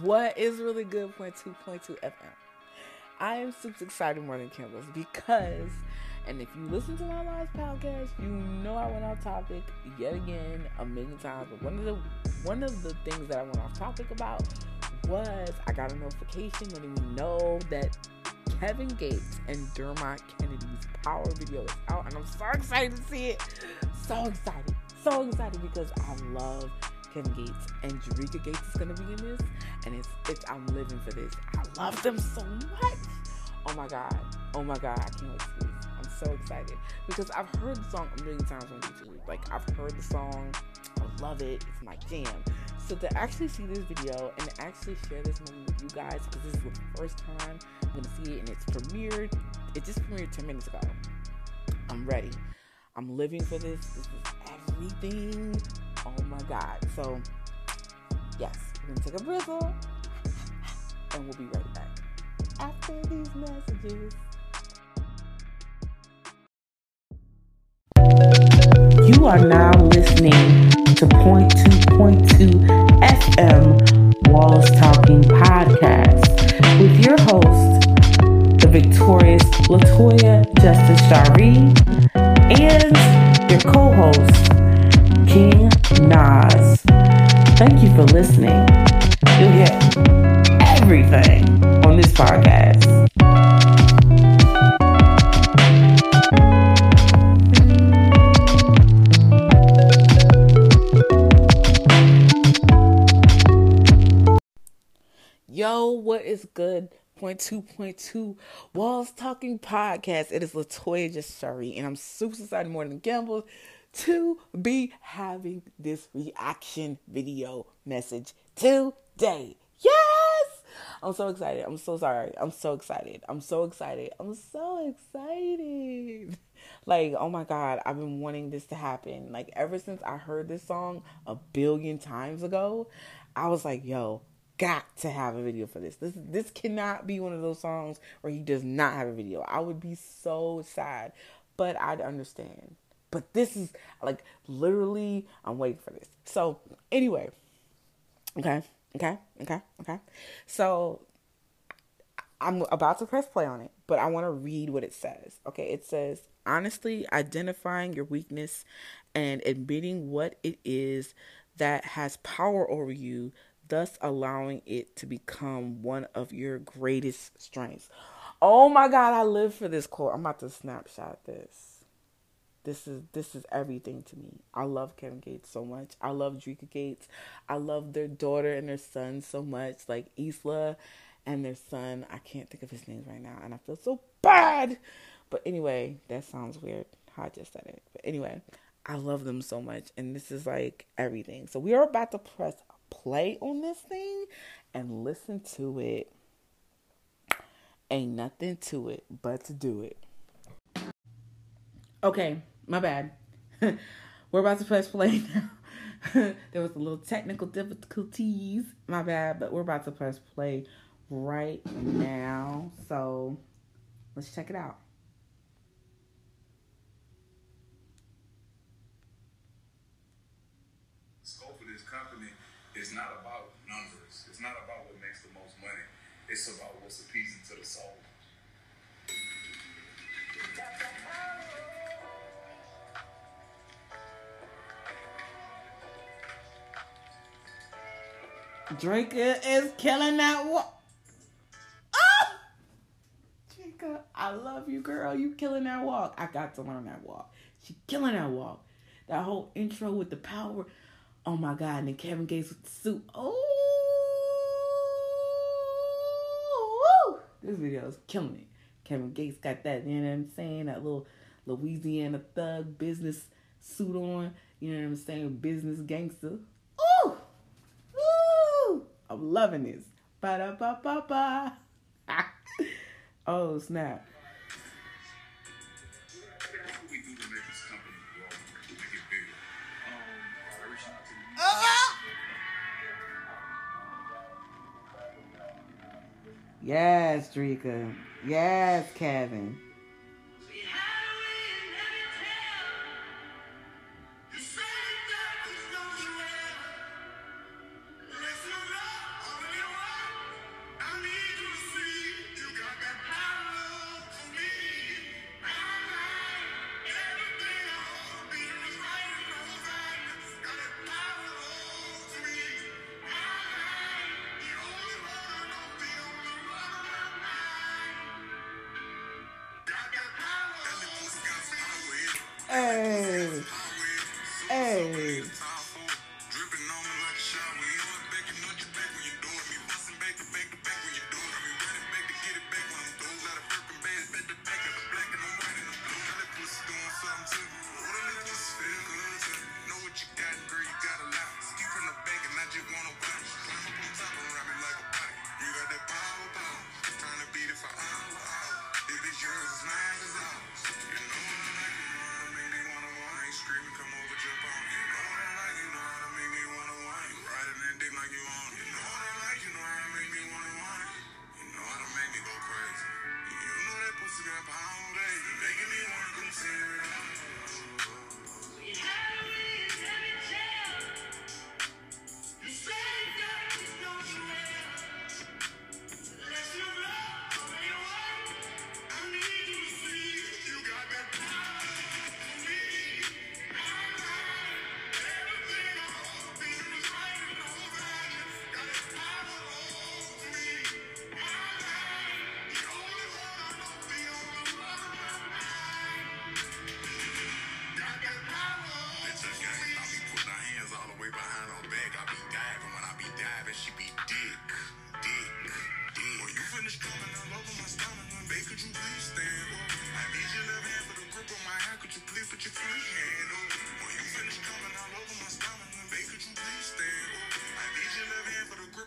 What is really good? Point two, point two FM. I am super excited than Campbell's because, and if you listen to my last podcast, you know I went off topic yet again a million times. But one of the one of the things that I went off topic about was I got a notification letting me know that Kevin Gates and Dermot Kennedy's Power video is out, and I'm so excited to see it. So excited, so excited because I love Kevin Gates and Dreka Gates is gonna be in this, and it's it's I'm living for this. I love them so much. Oh my god, oh my god, I can't wait to this. I'm so excited because I've heard the song a million times on YouTube. Like I've heard the song, I love it. It's my jam. So to actually see this video and actually share this moment with you guys, because this is the first time I'm gonna see it and it's premiered. It just premiered 10 minutes ago. I'm ready. I'm living for this. This is everything Oh my God. So, yes, we're going to take a breather and we'll be right back after these messages. You are now listening to Point Two Point Two FM Wallace Talking Podcast with your host, the victorious Latoya Justice Shari, and your co-host, King Nas. Thank you for listening. You'll hear everything on this podcast. Yo, what is good? Point two point two Walls Talking Podcast. It is Latoya just sorry, and I'm super excited more than Gamble to be having this reaction video message today. Yes! I'm so excited. I'm so sorry. I'm so excited. I'm so excited. I'm so excited. Like, oh my God, I've been wanting this to happen. Like, ever since I heard this song a billion times ago, I was like, yo, got to have a video for this. This this cannot be one of those songs where he does not have a video. I would be so sad, but I'd understand. But this is like literally, I'm waiting for this. So, anyway, okay, okay, okay, okay. So, I'm about to press play on it, but I want to read what it says. Okay, it says, honestly identifying your weakness and admitting what it is that has power over you, thus allowing it to become one of your greatest strengths. Oh my God, I live for this quote. I'm about to snapshot this. This is this is everything to me. I love Kevin Gates so much. I love Dreka Gates. I love their daughter and their son so much. Like Islah and their son. I can't think of his name right now, and I feel so bad. But anyway, that sounds weird. How I just said it. But anyway, I love them so much, and this is like everything. So we are about to press play on this thing and listen to it. Ain't nothing to it but to do it. Okay, my bad. We're about to press play now. there was a little technical difficulties. My bad, but we're about to press play right now. So let's check it out. Scope of this company is not about numbers. It's not about what makes the most money. It's about what's appeasing to the soul. Dreka is killing that walk. Drake, ah! I love you, girl. You killing that walk. I got to learn that walk. She killing that walk. That whole intro with the power. Oh my God. And then Kevin Gates with the suit. Oh! This video is killing it. Kevin Gates got that, you know what I'm saying? That little Louisiana thug business suit on. You know what I'm saying? Business gangster. I'm loving this. Ba da ba ba ba. oh snap. Yes, Dreka. Yes, Kevin.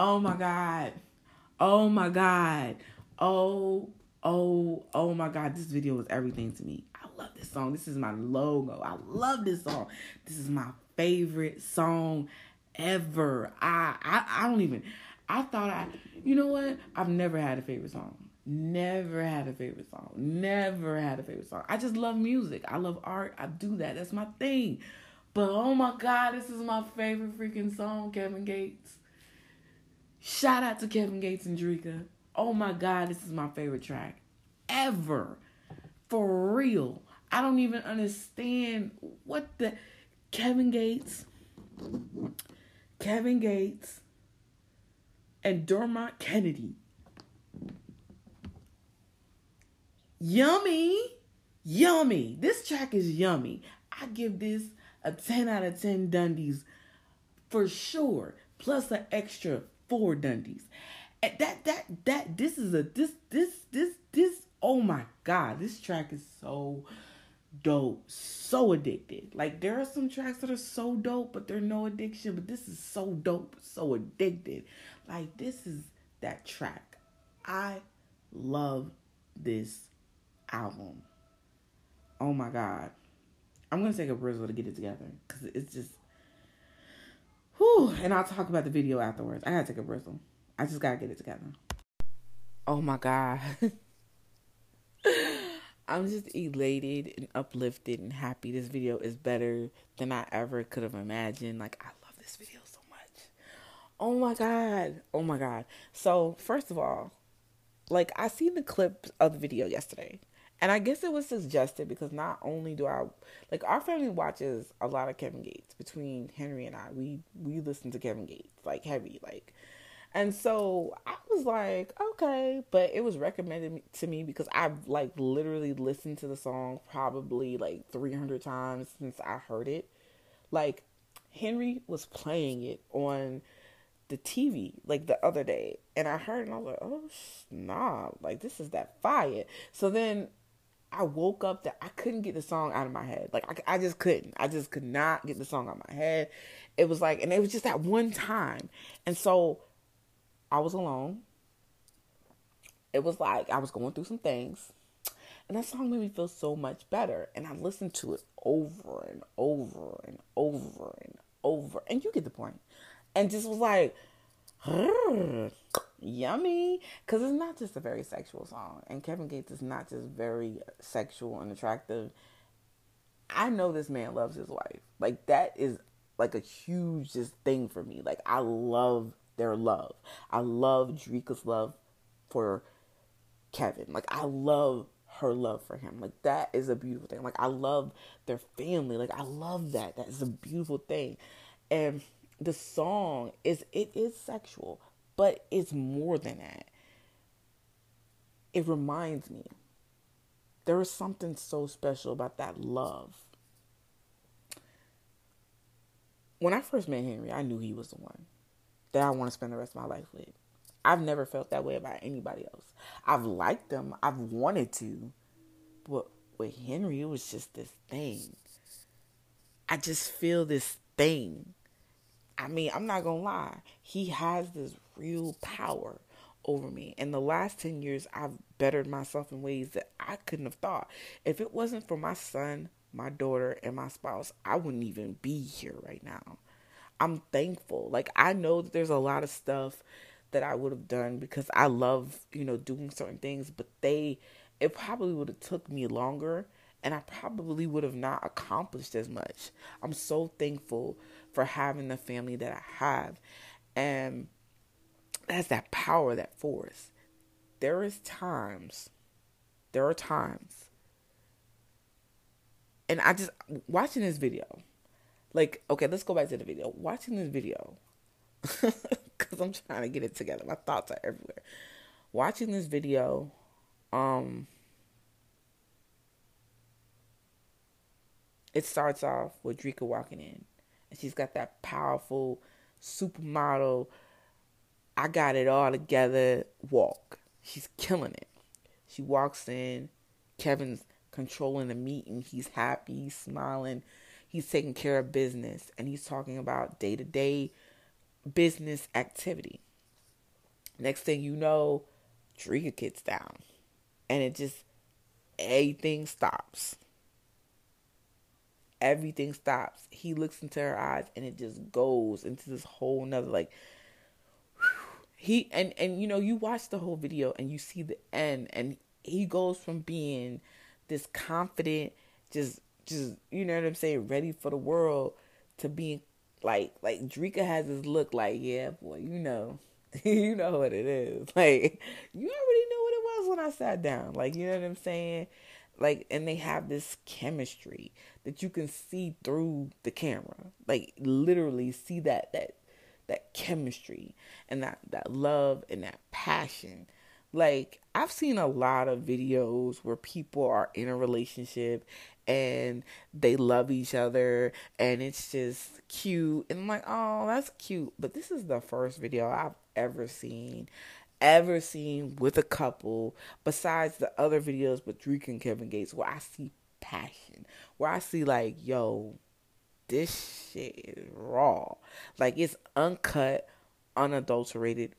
Oh my God. Oh my God. Oh, oh, oh my God. This video was everything to me. I love this song. This is my logo. I love this song. This is my favorite song ever. I I, I don't even I thought I you know what? I've never had a favorite song. Never had a favorite song. Never had a favorite song. I just love music. I love art. I do that. That's my thing. But oh my God, this is my favorite freaking song, Kevin Gates. Shout out to Kevin Gates and Dreka. Oh my God, this is my favorite track ever. For real. I don't even understand what the Kevin Gates, Kevin Gates, and Dermot Kennedy. Yummy. Yummy. This track is yummy. I give this a 10 out of 10 Dundies for sure. Plus an extra four Dundies. And that that that this is a this this this this oh my god, this track is so dope, so addicted. Like there are some tracks that are so dope, but they're no addiction. But this is so dope, so addicted. Like this is that track. I love this album. Oh my god. I'm gonna take a Brizzle to get it together because it's just, whew. And I'll talk about the video afterwards. I gotta take a Brizzle. I just gotta get it together. Oh my god. I'm just elated and uplifted and happy. This video is better than I ever could have imagined. Like, I love this video so much. Oh my God. Oh my God. So, first of all, like, I seen the clip of the video yesterday. And I guess it was suggested because not only do I like our family watches a lot of Kevin Gates between Henry and I. We we listen to Kevin Gates like heavy like and so I was like, okay, but it was recommended to me because I've like literally listened to the song probably like 300 times since I heard it. Like Henry was playing it on the TV like the other day, and I heard and I was like, "Oh nah, like this is that fire." So then I woke up that I couldn't get the song out of my head. Like I, I just couldn't. I just could not get the song out of my head. It was like, and it was just that one time, and so I was alone. It was like I was going through some things, and that song made me feel so much better. And I listened to it over and over and over and over, and you get the point. And just was like, yummy, because it's not just a very sexual song, and Kevin Gates is not just very sexual and attractive. I know this man loves his wife. Like that is like a huge just thing for me. Like I love their love. I love Dreka's love for Kevin. Like I love her love for him. Like that is a beautiful thing. Like I love their family. Like I love that. That is a beautiful thing. And the song is it is sexual, but it's more than that. It reminds me there is something so special about that love. When I first met Henry, I knew he was the one that I want to spend the rest of my life with. I've never felt that way about anybody else. I've liked them, I've wanted to, but with Henry, it was just this thing. I just feel this thing. I mean, I'm not gonna lie, he has this real power over me. In the last 10 years, I've bettered myself in ways that I couldn't have thought. If it wasn't for my son, my daughter, and my spouse, I wouldn't even be here right now. I'm thankful. Like, I know that there's a lot of stuff that I would have done because I love, you know, doing certain things, but they it probably would have took me longer and I probably would have not accomplished as much. I'm so thankful for having the family that I have. And that's that power, that force. There is times, there are times, and I just watching this video, like, okay, let's go back to the video. Watching this video, because I'm trying to get it together. My thoughts are everywhere. Watching this video, um, it starts off with Dreka walking in, and she's got that powerful supermodel. I got it all together. Walk. She's killing it. She walks in. Kevin's controlling the meeting. He's happy. He's smiling. He's taking care of business, and he's talking about day to day business activity. Next thing you know, Dreka gets down, and it just everything stops everything stops. He looks into her eyes and it just goes into this whole nother like he and and you know you watch the whole video and you see the end and he goes from being this confident just just you know what I'm saying ready for the world to being like like Dreka has this look like yeah boy you know you know what it is. Like you already know what it was when I sat down. Like you know what I'm saying? Like and they have this chemistry that you can see through the camera. Like literally see that that that chemistry and that that love and that passion. Like i've seen a lot of videos where people are in a relationship and they love each other and it's just cute. And I'm like oh that's cute. But this is the first video i've ever seen ever seen with a couple besides the other videos with Dreka and Kevin Gates where I see passion, where I see like, yo, this shit is raw. Like it's uncut, unadulterated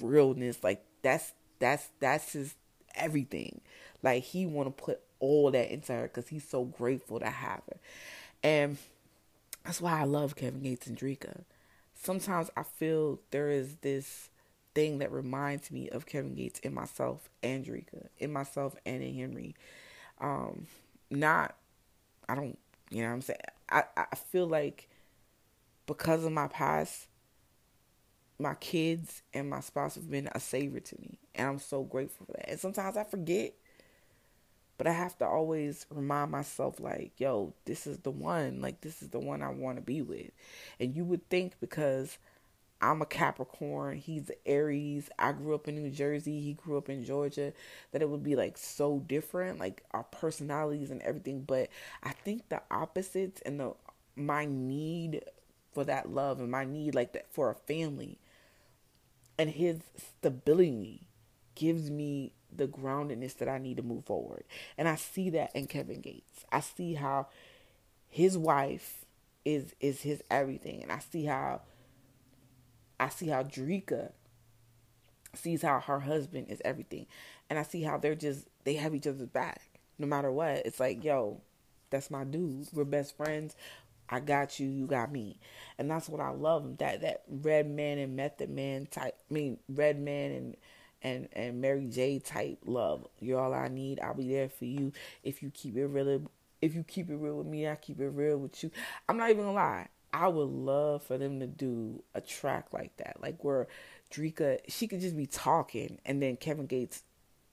realness. Like that's that's that's his everything. Like he want to put all that into her because he's so grateful to have her, and that's why I love Kevin Gates and Dreka. Sometimes I feel there is this thing that reminds me of Kevin Gates in myself and Dreka, in myself and in Henry. Um, not, I don't, you know what I'm saying? I, I feel like because of my past, my kids and my spouse have been a savior to me. And I'm so grateful for that. And sometimes I forget, but I have to always remind myself, like, yo, this is the one. Like, this is the one I want to be with. And you would think because I'm a Capricorn, he's Aries. I grew up in New Jersey, he grew up in Georgia, that it would be like so different, like our personalities and everything. But I think the opposites and the my need for that love and my need like that for a family. And his stability gives me the groundedness that I need to move forward. And I see that in Kevin Gates. I see how his wife is is his everything. And I see how I see how Dreka sees how her husband is everything. And I see how they're just they have each other's back. No matter what. It's like, yo, that's my dude. We're best friends. I got you, you got me. And that's what I love. That that Redman and Method Man type I mean Redman and and and Mary J type love. You're all I need. I'll be there for you if you keep it real. If you keep it real with me, I keep it real with you. I'm not even gonna lie. I would love for them to do a track like that, like where Dreka she could just be talking and then Kevin Gates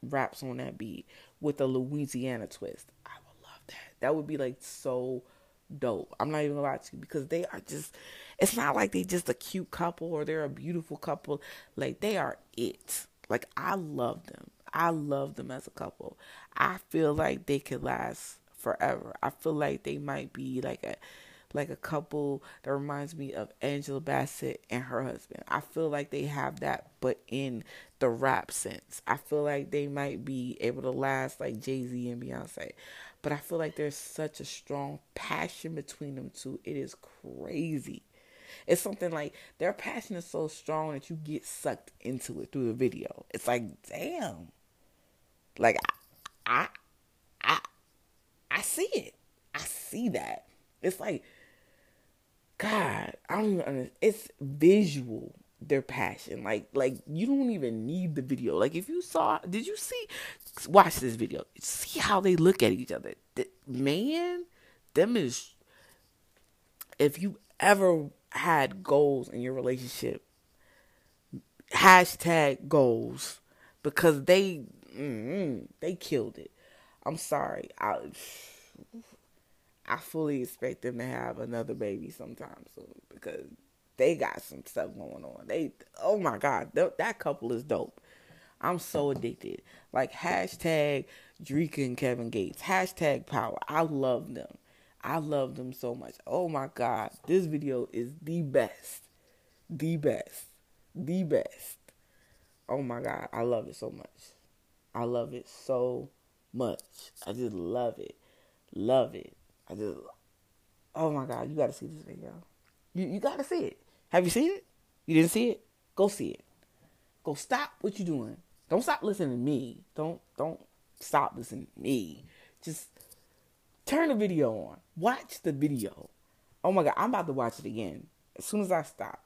raps on that beat with a Louisiana twist. I would love that. That would be like so dope. I'm not even gonna lie to you because they are just. It's not like they just a cute couple or they're a beautiful couple. Like they are it. Like I love them. I love them as a couple. I feel like they could last forever. I feel like they might be like a like a couple that reminds me of Angela Bassett and her husband. I feel like they have that but in the rap sense. I feel like they might be able to last like Jay-Z and Beyonce. But I feel like there's such a strong passion between them two. It is crazy. It's something like their passion is so strong that you get sucked into it through the video. It's like, damn. Like I I I I see it. I see that. It's like God, I don't even understand. It's visual their passion. Like like you don't even need the video. Like if you saw did you see watch this video. See how they look at each other. Man, them is if you ever had goals in your relationship, hashtag goals because they mm, they killed it. I'm sorry. I I fully expect them to have another baby sometime soon because they got some stuff going on. They oh my god, that, that couple is dope. I'm so addicted. Like hashtag Dreka and Kevin Gates. Hashtag power. I love them. I love them so much. Oh my God. This video is the best. The best. The best. Oh my God. I love it so much. I love it so much. I just love it. Love it. I just, oh my God. You got to see this video. You, you got to see it. Have you seen it? You didn't see it? Go see it. Go stop what you're doing. Don't stop listening to me. Don't, don't stop listening to me. Just Turn the video on. Watch the video. Oh my god, I'm about to watch it again as soon as I stop.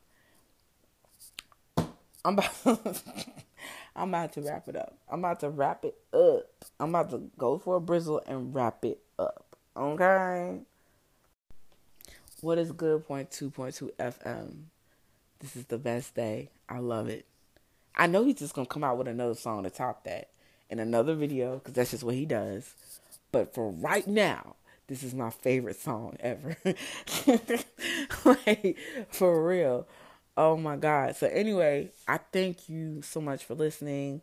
I'm about I'm about to wrap it up. I'm about to wrap it up. I'm about to go for a brizzle and wrap it up. Okay. What is good? Point two point two FM. This is the best day. I love it. I know he's just gonna come out with another song to top that in another video because that's just what he does. But for right now, this is my favorite song ever. like, for real. Oh my God. So, anyway, I thank you so much for listening.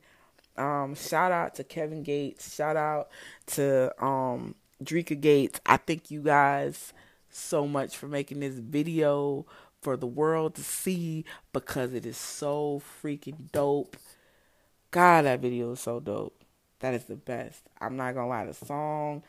Um, shout out to Kevin Gates. Shout out to um, Dreka Gates. I thank you guys so much for making this video for the world to see because it is so freaking dope. God, that video is so dope. That is the best. I'm not gonna lie, the song,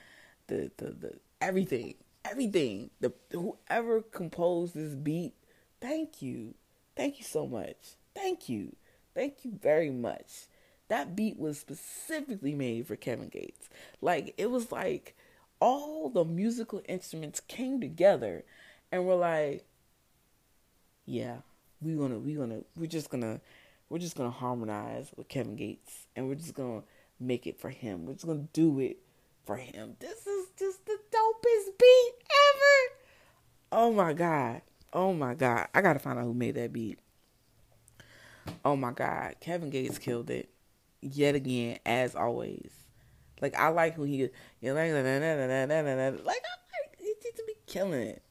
the the, the everything, everything. The whoever composed this beat, thank you, thank you so much, thank you, thank you very much. That beat was specifically made for Kevin Gates. Like it was like all the musical instruments came together, and we're like, yeah, we're gonna, we're gonna, we're just gonna, we're just gonna harmonize with Kevin Gates, and we're just gonna make it for him. We're just gonna do it for him. This is just the dopest beat ever. Oh my god. Oh my god. I gotta find out who made that beat. Oh my god. Kevin Gates killed it. Yet again, as always. Like I like who he you know, like like I like he just be killing it.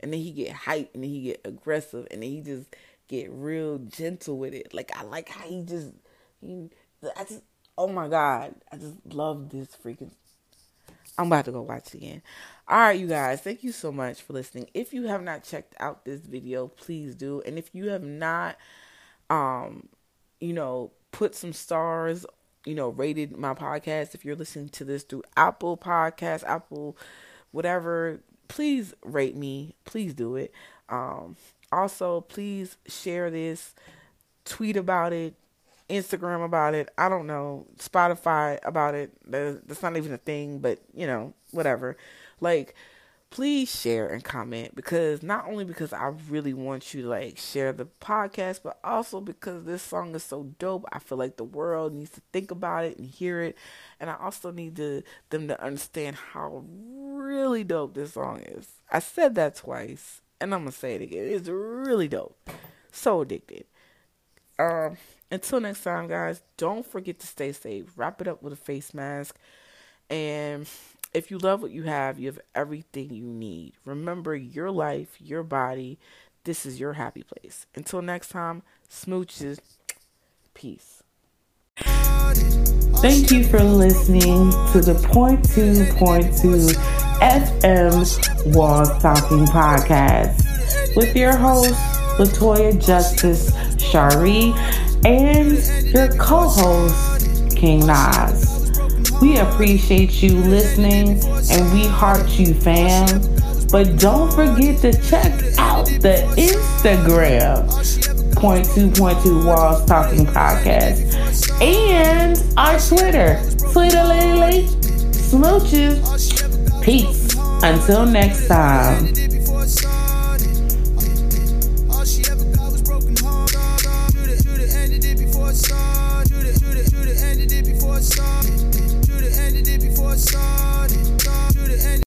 And then he get hype and then he get aggressive and then he just get real gentle with it. Like I like how he just he I just oh my god. I just love this freaking I'm about to go watch it again. All right, you guys, thank you so much for listening. If you have not checked out this video, please do. And if you have not, um, you know, put some stars, you know, rated my podcast. If you're listening to this through Apple Podcasts, Apple, whatever, please rate me. Please do it. Um, also, please share this, tweet about it, Instagram about it. I don't know, Spotify about it. That's not even a thing, but you know, whatever. Like, please share and comment because not only because I really want you to like share the podcast, but also because this song is so dope. I feel like the world needs to think about it and hear it, and I also need to them to understand how really dope this song is. I said that twice, and I'm gonna say it again. It's really dope. So addicted. Um, until next time, guys, don't forget to stay safe. Wrap it up with a face mask. And if you love what you have, you have everything you need. Remember your life, your body. This is your happy place. Until next time, smooches. Peace. Thank you for listening to the Point Two Point Two FM Walls Talking Podcast with your host Latoya Justice Shari and your co-host King Nas. We appreciate you listening and we heart you fam. But don't forget to check out the Instagram point two point two walls talking podcast and our Twitter. Twitter lily smooches. Peace. Until next time.